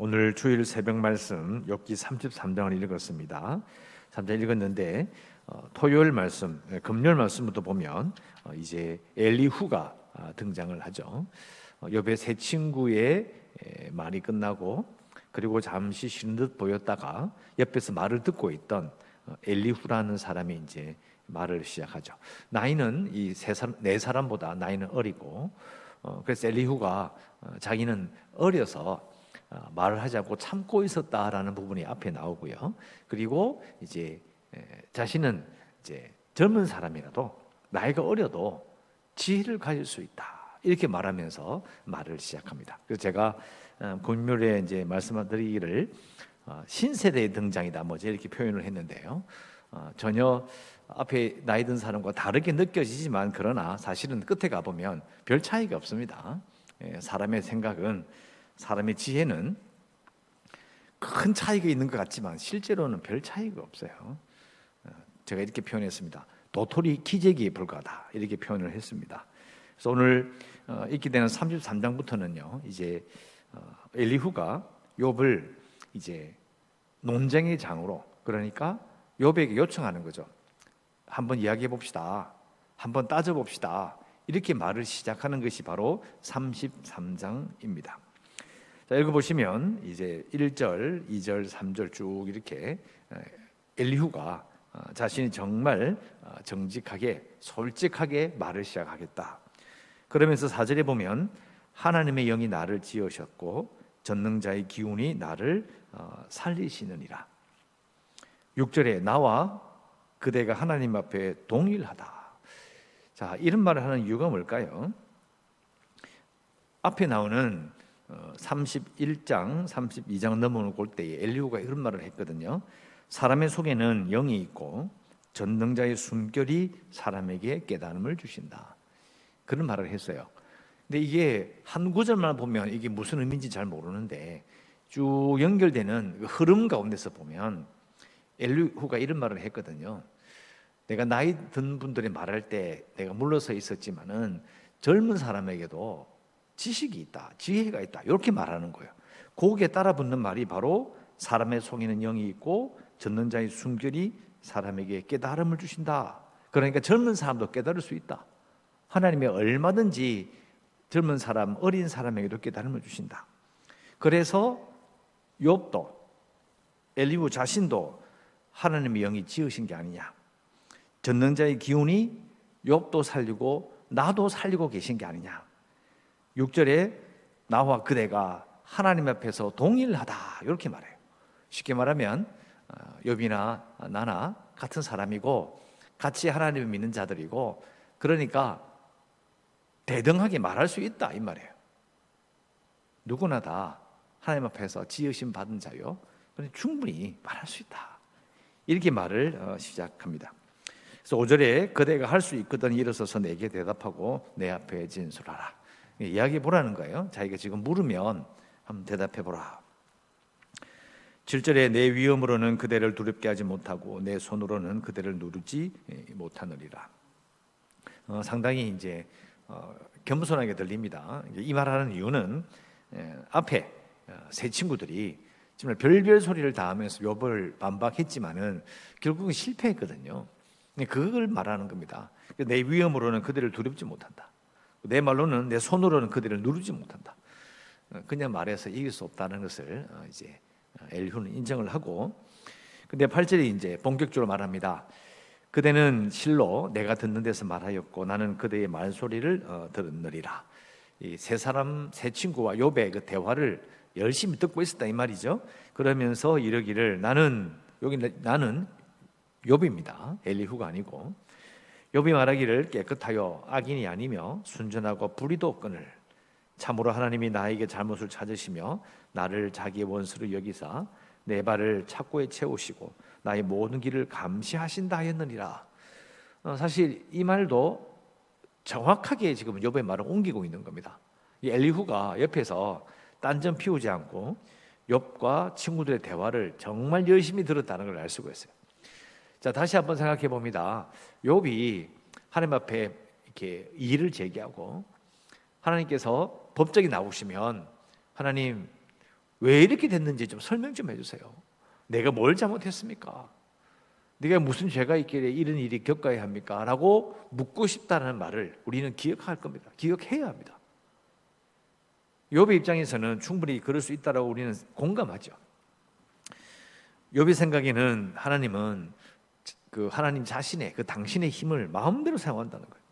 오늘 주일 새벽 말씀 욥기 33장을 읽었습니다. 3장 읽었는데 어, 토요일 말씀, 예, 금요일 말씀부터 보면 어, 이제 엘리후가 아, 등장을 하죠. 어, 욥의 세 친구의 에, 말이 끝나고 그리고 잠시 쉬는 듯 보였다가 옆에서 말을 듣고 있던 어, 엘리후라는 사람이 이제 말을 시작하죠. 나이는 이 세 사람 네 사람보다 나이는 어리고 어, 그래서 엘리후가 어, 자기는 어려서 어, 말을 하지 않고 참고 있었다라는 부분이 앞에 나오고요. 그리고 이제 자신은 이제 젊은 사람이라도 나이가 어려도 지혜를 가질 수 있다. 이렇게 말하면서 말을 시작합니다. 그래서 제가 금요일에 이제 말씀드리기를 신세대의 등장이다. 뭐 이렇게 표현을 했는데요. 전혀 앞에 나이 든 사람과 다르게 느껴지지만 그러나 사실은 끝에 가 보면 별 차이가 없습니다. 사람의 생각은 사람의 지혜는 큰 차이가 있는 것 같지만 실제로는 별 차이가 없어요. 어, 제가 이렇게 표현했습니다. 도토리 기재기에 불과하다 이렇게 표현을 했습니다. 그래서 오늘 어, 읽게 되는 33장부터는요. 이제 어, 엘리후가 욥을 이제 논쟁의 장으로 그러니까 욥에게 요청하는 거죠. 한번 이야기해 봅시다. 한번 따져 봅시다. 이렇게 말을 시작하는 것이 바로 33장입니다. 자, 읽어보시면 이제 1절, 2절, 3절 쭉 이렇게 엘리후가 어, 자신이 정말 어, 정직하게 솔직하게 말을 시작하겠다. 그러면서 4절에 보면 하나님의 영이 나를 지으셨고 전능자의 기운이 나를 어, 살리시느니라. 6절에 나와 그대가 하나님 앞에 동일하다. 자, 이런 말을 하는 이유가 뭘까요? 앞에 나오는 31장, 어, 32장 넘어올 때에 엘리후가 이런 말을 했거든요. 사람의 속에는 영이 있고 전능자의 숨결이 사람에게 깨달음을 주신다. 그런 말을 했어요. 근데 이게 한 구절만 보면 이게 무슨 의미인지 잘 모르는데 쭉 연결되는 그 흐름 가운데서 보면 엘리후가 이런 말을 했거든요. 내가 나이 든 분들이 말할 때 내가 물러서 있었지만은 젊은 사람에게도 지식이 있다, 지혜가 있다. 이렇게 말하는 거예요. 거기에 따라 붙는 말이 바로 사람의 속에는 영이 있고 듣는 자의 순결이 사람에게 깨달음을 주신다. 그러니까 젊은 사람도 깨달을 수 있다. 하나님이 얼마든지 젊은 사람, 어린 사람에게도 깨달음을 주신다. 그래서 욥도 엘리우 자신도 하나님의 영이 지으신 게 아니냐. 전능자의 기운이 욥도 살리고 나도 살리고 계신 게 아니냐. 6절에 나와 그대가 하나님 앞에서 동일하다 이렇게 말해요. 쉽게 말하면 어, 욥이나 나나 같은 사람이고 같이 하나님을 믿는 자들이고 그러니까 대등하게 말할 수 있다 이 말이에요. 누구나 다 하나님 앞에서 지으심 받은 자요. 충분히 말할 수 있다. 이렇게 말을 어, 시작합니다. 그래서 5절에 그대가 할 수 있거든 일어서서 내게 대답하고 내 앞에 진술하라. 이야기해 보라는 거예요. 자기가 지금 물으면 한번 대답해 보라. 7절에 내 위험으로는 그대를 두렵게 하지 못하고 내 손으로는 그대를 누르지 못하느리라. 어, 상당히 이제 어, 겸손하게 들립니다. 이 말하는 이유는 예, 앞에 어, 세 친구들이 정말 별별 소리를 다 하면서 욥을 반박했지만은 결국은 실패했거든요. 그걸 말하는 겁니다. 내 위험으로는 그들을 두렵지 못한다. 내 말로는 내 손으로는 그들을 누르지 못한다. 어, 그냥 말해서 이길 수 없다는 것을 어, 이제 어, 엘후는 인정을 하고 근데 8절에 이제 본격적으로 말합니다. 그대는 실로 내가 듣는 데서 말하였고 나는 그대의 말소리를 들었느리라. 이 세 사람 세 친구와 욥의 그 대화를 열심히 듣고 있었다 이 말이죠. 그러면서 이러기를 나는 여기 나는 욥입니다. 엘리후가 아니고 욥이 말하기를 깨끗하여 악인이 아니며 순전하고 불의도 끈을 참으로 하나님이 나에게 잘못을 찾으시며 나를 자기의 원수로 여기사 내 발을 착고에 채우시고 나의 모든 길을 감시하신다 했느니라. 어, 사실 이 말도 정확하게 지금 욥의 말을 옮기고 있는 겁니다. 이 엘리후가 옆에서 딴점 피우지 않고 욥과 친구들의 대화를 정말 열심히 들었다는 걸 알 수가 있어요. 자, 다시 한번 생각해 봅니다. 욥이 하나님 앞에 이렇게 일을 제기하고 하나님께서 법적이 나오시면 하나님 왜 이렇게 됐는지 좀 설명 좀 해주세요. 내가 뭘 잘못했습니까? 내가 무슨 죄가 있길래 이런 일이 겪어야 합니까? 라고 묻고 싶다는 말을 우리는 기억할 겁니다. 기억해야 합니다. 욥의 입장에서는 충분히 그럴 수 있다라고 우리는 공감하죠. 욥의 생각에는 하나님은 그 하나님 자신의 그 당신의 힘을 마음대로 사용한다는 거예요.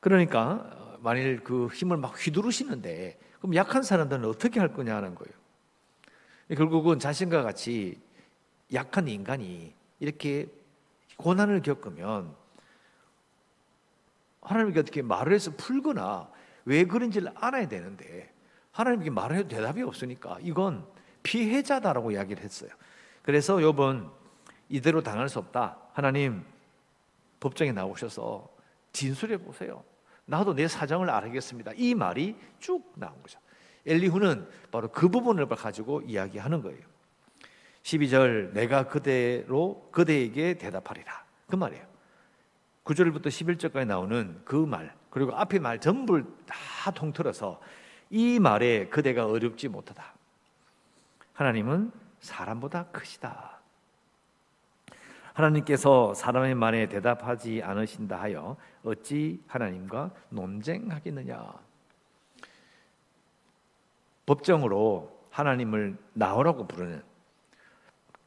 그러니까 만일 그 힘을 막 휘두르시는데 그럼 약한 사람들은 어떻게 할 거냐는 거예요. 결국은 자신과 같이 약한 인간이 이렇게 고난을 겪으면 하나님께 어떻게 말을 해서 풀거나 왜 그런지를 알아야 되는데 하나님께 말을 해도 대답이 없으니까 이건 피해자다라고 이야기를 했어요. 그래서 욥은 이대로 당할 수 없다. 하나님 법정에 나오셔서 진술해 보세요. 나도 내 사정을 알겠습니다. 이 말이 쭉 나온 거죠. 엘리후는 바로 그 부분을 가지고 이야기하는 거예요. 12절 내가 그대로 그대에게 대답하리라. 그 말이에요. 9절부터 11절까지 나오는 그 말, 그리고 앞에 말 전부 다 통틀어서 이 말에 그대가 어렵지 못하다. 하나님은 사람보다 크시다. 하나님께서 사람의 말에 대답하지 않으신다 하여 어찌 하나님과 논쟁하겠느냐. 법정으로 하나님을 나오라고 부르는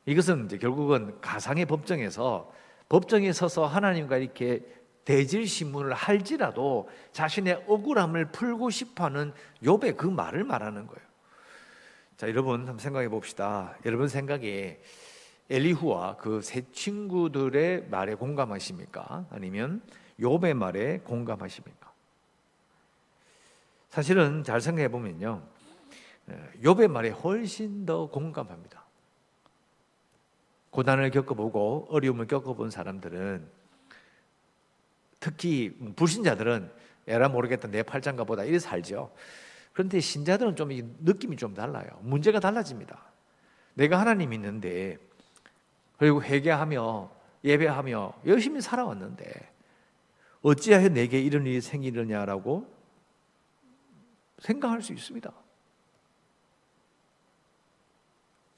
이것은 이제 결국은 가상의 법정에서 법정에 서서 하나님과 이렇게 대질 신문을 할지라도 자신의 억울함을 풀고 싶어하는 욥의 그 말을 말하는 거예요. 자, 여러분 한번 생각해 봅시다. 여러분 생각에 엘리후와 그 세 친구들의 말에 공감하십니까? 아니면 욥의 말에 공감하십니까? 사실은 잘 생각해 보면요. 욥의 말에 훨씬 더 공감합니다. 고난을 겪어보고 어려움을 겪어본 사람들은 특히 불신자들은 에라 모르겠다 내 팔짱가 보다 이래 살죠. 그런데 신자들은 좀 느낌이 좀 달라요. 문제가 달라집니다. 내가 하나님 있는데 그리고 회개하며 예배하며 열심히 살아왔는데 어찌하여 내게 이런 일이 생기느냐라고 생각할 수 있습니다.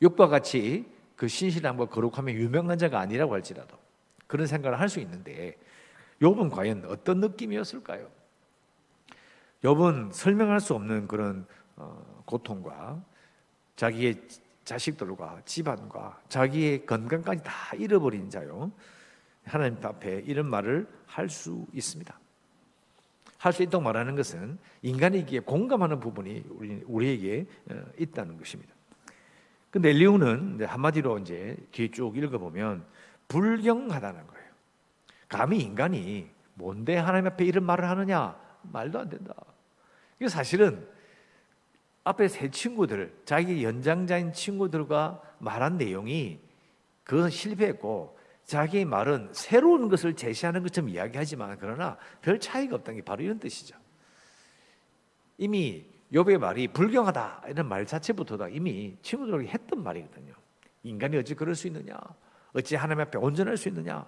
욕과 같이 그 신실함과 거룩함에 유명한 자가 아니라고 할지라도 그런 생각을 할 수 있는데 욥은 과연 어떤 느낌이었을까요? 욥은 설명할 수 없는 그런 어, 고통과 자기의 자식들과 집안과 자기의 건강까지 다 잃어버린 자요. 하나님 앞에 이런 말을 할 수 있습니다. 할 수 있다고 말하는 것은 인간에게 공감하는 부분이 우리, 에게 어, 있다는 것입니다. 근데 엘리우는 한마디로 이제 뒤에 쭉 읽어보면 불경하다는 거예요. 감히 인간이 뭔데 하나님 앞에 이런 말을 하느냐? 말도 안 된다. 이게 사실은 앞에 세 친구들, 자기 연장자인 친구들과 말한 내용이 그것은 실패했고 자기의 말은 새로운 것을 제시하는 것처럼 이야기하지만 그러나 별 차이가 없다는 게 바로 이런 뜻이죠. 이미 욥의 말이 불경하다 이런 말 자체부터도 이미 친구들에게 했던 말이거든요. 인간이 어찌 그럴 수 있느냐? 어찌 하나님 앞에 온전할 수 있느냐?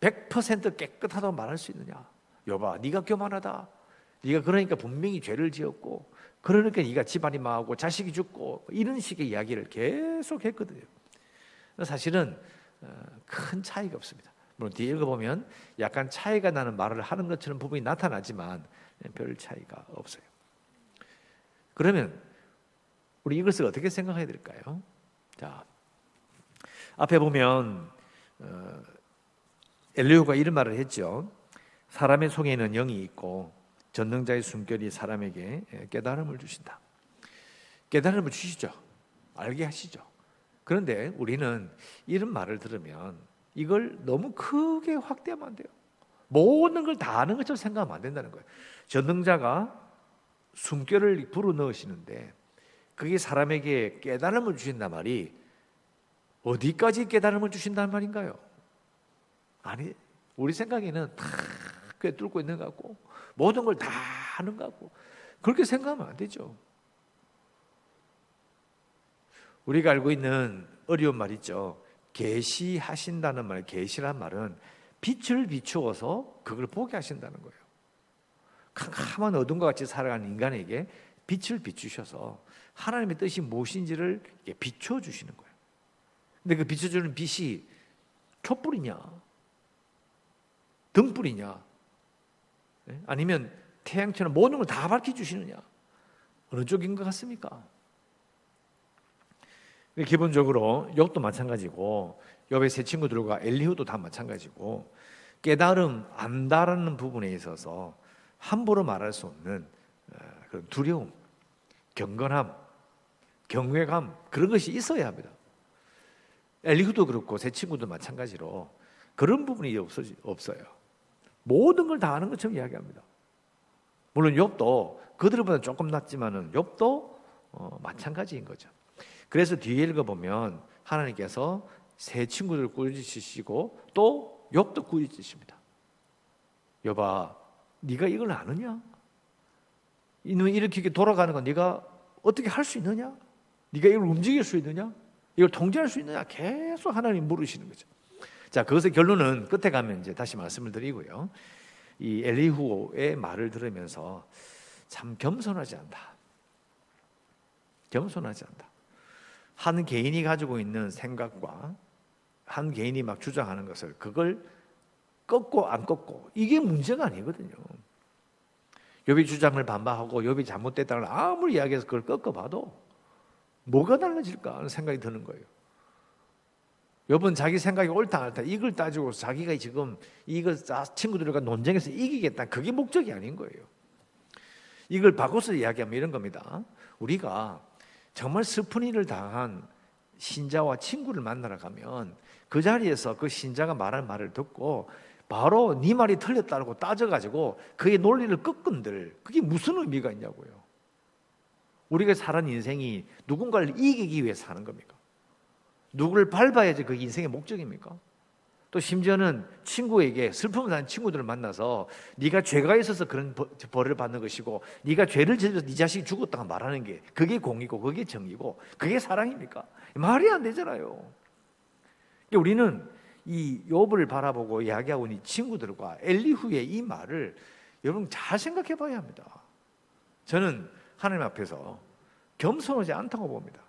100% 깨끗하다고 말할 수 있느냐? 여봐, 네가 교만하다. 네가 그러니까 분명히 죄를 지었고 그러니까 네가 집안이 망하고 자식이 죽고 이런 식의 이야기를 계속 했거든요. 사실은 어, 큰 차이가 없습니다. 물론 뒤에 읽어보면 약간 차이가 나는 말을 하는 것처럼 부분이 나타나지만 별 차이가 없어요. 그러면 우리 이것을 어떻게 생각해야 될까요? 자, 앞에 보면 어, 엘리오가 이런 말을 했죠. 사람의 속에는 영이 있고 전능자의 숨결이 사람에게 깨달음을 주신다. 깨달음을 주시죠. 알게 하시죠. 그런데 우리는 이런 말을 들으면 이걸 너무 크게 확대하면 안 돼요. 모든 걸 다 아는 것처럼 생각하면 안 된다는 거예요. 전능자가 숨결을 불어 넣으시는데 그게 사람에게 깨달음을 주신단 말이 어디까지 깨달음을 주신다는 말인가요? 아니, 우리 생각에는 다 꿰뚫고 있는 것 같고 모든 걸 다 하는 것 같고 그렇게 생각하면 안 되죠. 우리가 알고 있는 어려운 말 있죠. 계시하신다는 말, 계시란 말은 빛을 비추어서 그걸 보게 하신다는 거예요. 캄캄한 어둠과 같이 살아가는 인간에게 빛을 비추셔서 하나님의 뜻이 무엇인지를 비춰 주시는 거예요. 근데 그 비춰 주는 빛이 촛불이냐, 등불이냐, 예? 아니면 태양처럼 모든 걸 다 밝혀주시느냐, 어느 쪽인 것 같습니까? 기본적으로 욥도 마찬가지고 욥의 세 친구들과 엘리후도 다 마찬가지고 깨달음, 안다라는 부분에 있어서 함부로 말할 수 없는 어, 그런 두려움, 경건함, 경외감 그런 것이 있어야 합니다. 엘리후도 그렇고 제 친구도 마찬가지로 그런 부분이 없어요. 모든 걸 다 아는 것처럼 이야기합니다. 물론 욥도 그들보다 조금 낫지만은 욥도 어, 마찬가지인 거죠. 그래서 뒤에 읽어 보면 하나님께서 세 친구들 꾸짖으시고 또 욥도 꾸짖으십니다. 여봐, 네가 이걸 아느냐? 이놈 이렇게 돌아가는 건 네가 어떻게 할 수 있느냐? 네가 이걸 움직일 수 있느냐? 이걸 통제할 수 있느냐? 계속 하나님 물으시는 거죠. 자, 그것의 결론은 끝에 가면 이제 다시 말씀을 드리고요. 이 엘리후의 말을 들으면서 참 겸손하지 않다. 겸손하지 않다. 한 개인이 가지고 있는 생각과 한 개인이 막 주장하는 것을 그걸 꺾고 안 꺾고 이게 문제가 아니거든요. 욥이 주장을 반박하고 욥이 잘못됐다는 아무리 이야기해서 그걸 꺾어봐도 뭐가 달라질까 하는 생각이 드는 거예요. 욥은 자기 생각이 옳다 옳다 이걸 따지고 자기가 지금 이걸 친구들과 논쟁에서 이기겠다 그게 목적이 아닌 거예요. 이걸 바꿔서 이야기하면 이런 겁니다. 우리가 정말 일을 당한 신자와 친구를 만나러 가면 그 자리에서 그 신자가 말한 말을 듣고 바로 네 말이 틀렸다고 따져가지고 그의 논리를 꺾은들 그게 무슨 의미가 있냐고요. 우리가 사는 인생이 누군가를 이기기 위해 사는 겁니까? 누구를 밟아야지 그 인생의 목적입니까? 또 심지어는 친구에게 슬픔을 당한 친구들을 만나서 네가 죄가 있어서 그런 벌을 받는 것이고 네가 죄를 지어서 네 자식이 죽었다고 말하는 게 그게 공이고 그게 정이고 그게 사랑입니까? 말이 안 되잖아요. 우리는 이 욥을 바라보고 이야기하고 있는 친구들과 엘리후의 이 말을 여러분 잘 생각해 봐야 합니다. 저는 하나님 앞에서 겸손하지 않다고 봅니다.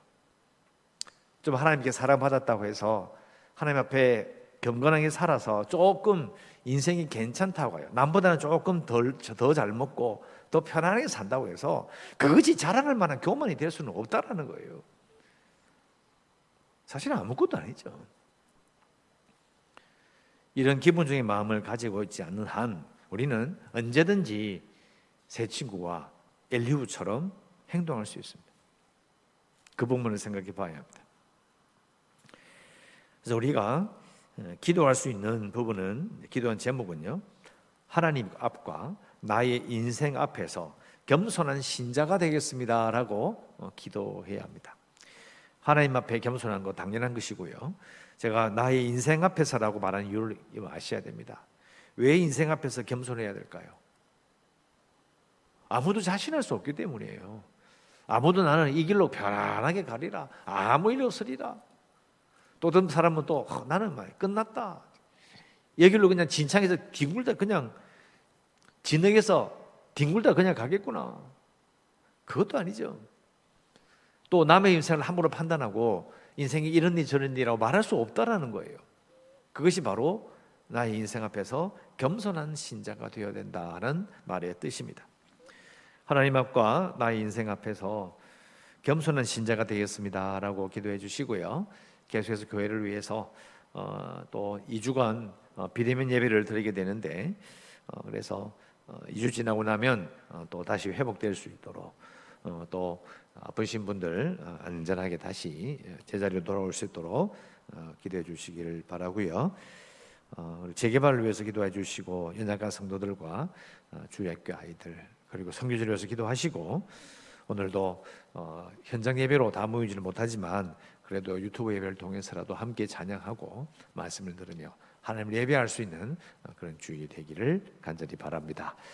좀 하나님께 사랑받았다고 해서 하나님 앞에 경건하게 살아서 조금 인생이 괜찮다고 해요. 남보다는 조금 덜, 더 잘 먹고 더 편안하게 산다고 해서 그것이 자랑할 만한 교만이 될 수는 없다라는 거예요. 사실은 아무것도 아니죠. 이런 기본적인 마음을 가지고 있지 않는 한 우리는 언제든지 새 친구와 엘리후처럼 행동할 수 있습니다. 그 부분을 생각해 봐야 합니다. 그래서 우리가 어, 기도할 수 있는 부분은 기도한 제목은요. 하나님 앞과 나의 인생 앞에서 겸손한 신자가 되겠습니다라고 어, 기도해야 합니다. 하나님 앞에 겸손한 거 당연한 것이고요. 제가 나의 인생 앞에서라고 말하는 이유를 아셔야 됩니다. 왜 인생 앞에서 겸손해야 될까요? 아무도 자신할 수 없기 때문이에요. 아무도 나는 이 길로 편안하게 가리라. 아무 일 없으리라. 또 어떤 사람은 또 어, 나는 말 끝났다. 여기로 그냥 진창에서 뒹굴다 그냥 진흙에서 뒹굴다 그냥 가겠구나. 그것도 아니죠. 또 남의 인생을 함부로 판단하고 인생이 이런 일 저런 일이라고 말할 수 없다라는 거예요. 그것이 바로 나의 인생 앞에서 겸손한 신자가 되어야 된다는 말의 뜻입니다. 하나님 앞과 나의 인생 앞에서 겸손한 신자가 되겠습니다라고 기도해 주시고요. 계속해서 교회를 위해서 어, 또 2주간 어, 비대면 예배를 드리게 되는데 어, 그래서 어, 2주 지나고 나면 어, 또 다시 회복될 수 있도록 어, 또 아프신 분들 어, 안전하게 다시 제자리로 돌아올 수 있도록 어, 기도해 주시기를 바라고요. 어, 재개발을 위해서 기도해 주시고 연약한 성도들과 어, 주일학교 아이들 그리고 성교지를 위해서 기도하시고 오늘도 어, 현장 예배로 다 모이지는 못하지만 그래도 유튜브 예배를 통해서라도 함께 찬양하고 말씀을 들으며 하나님을 예배할 수 있는 그런 주일이 되기를 간절히 바랍니다.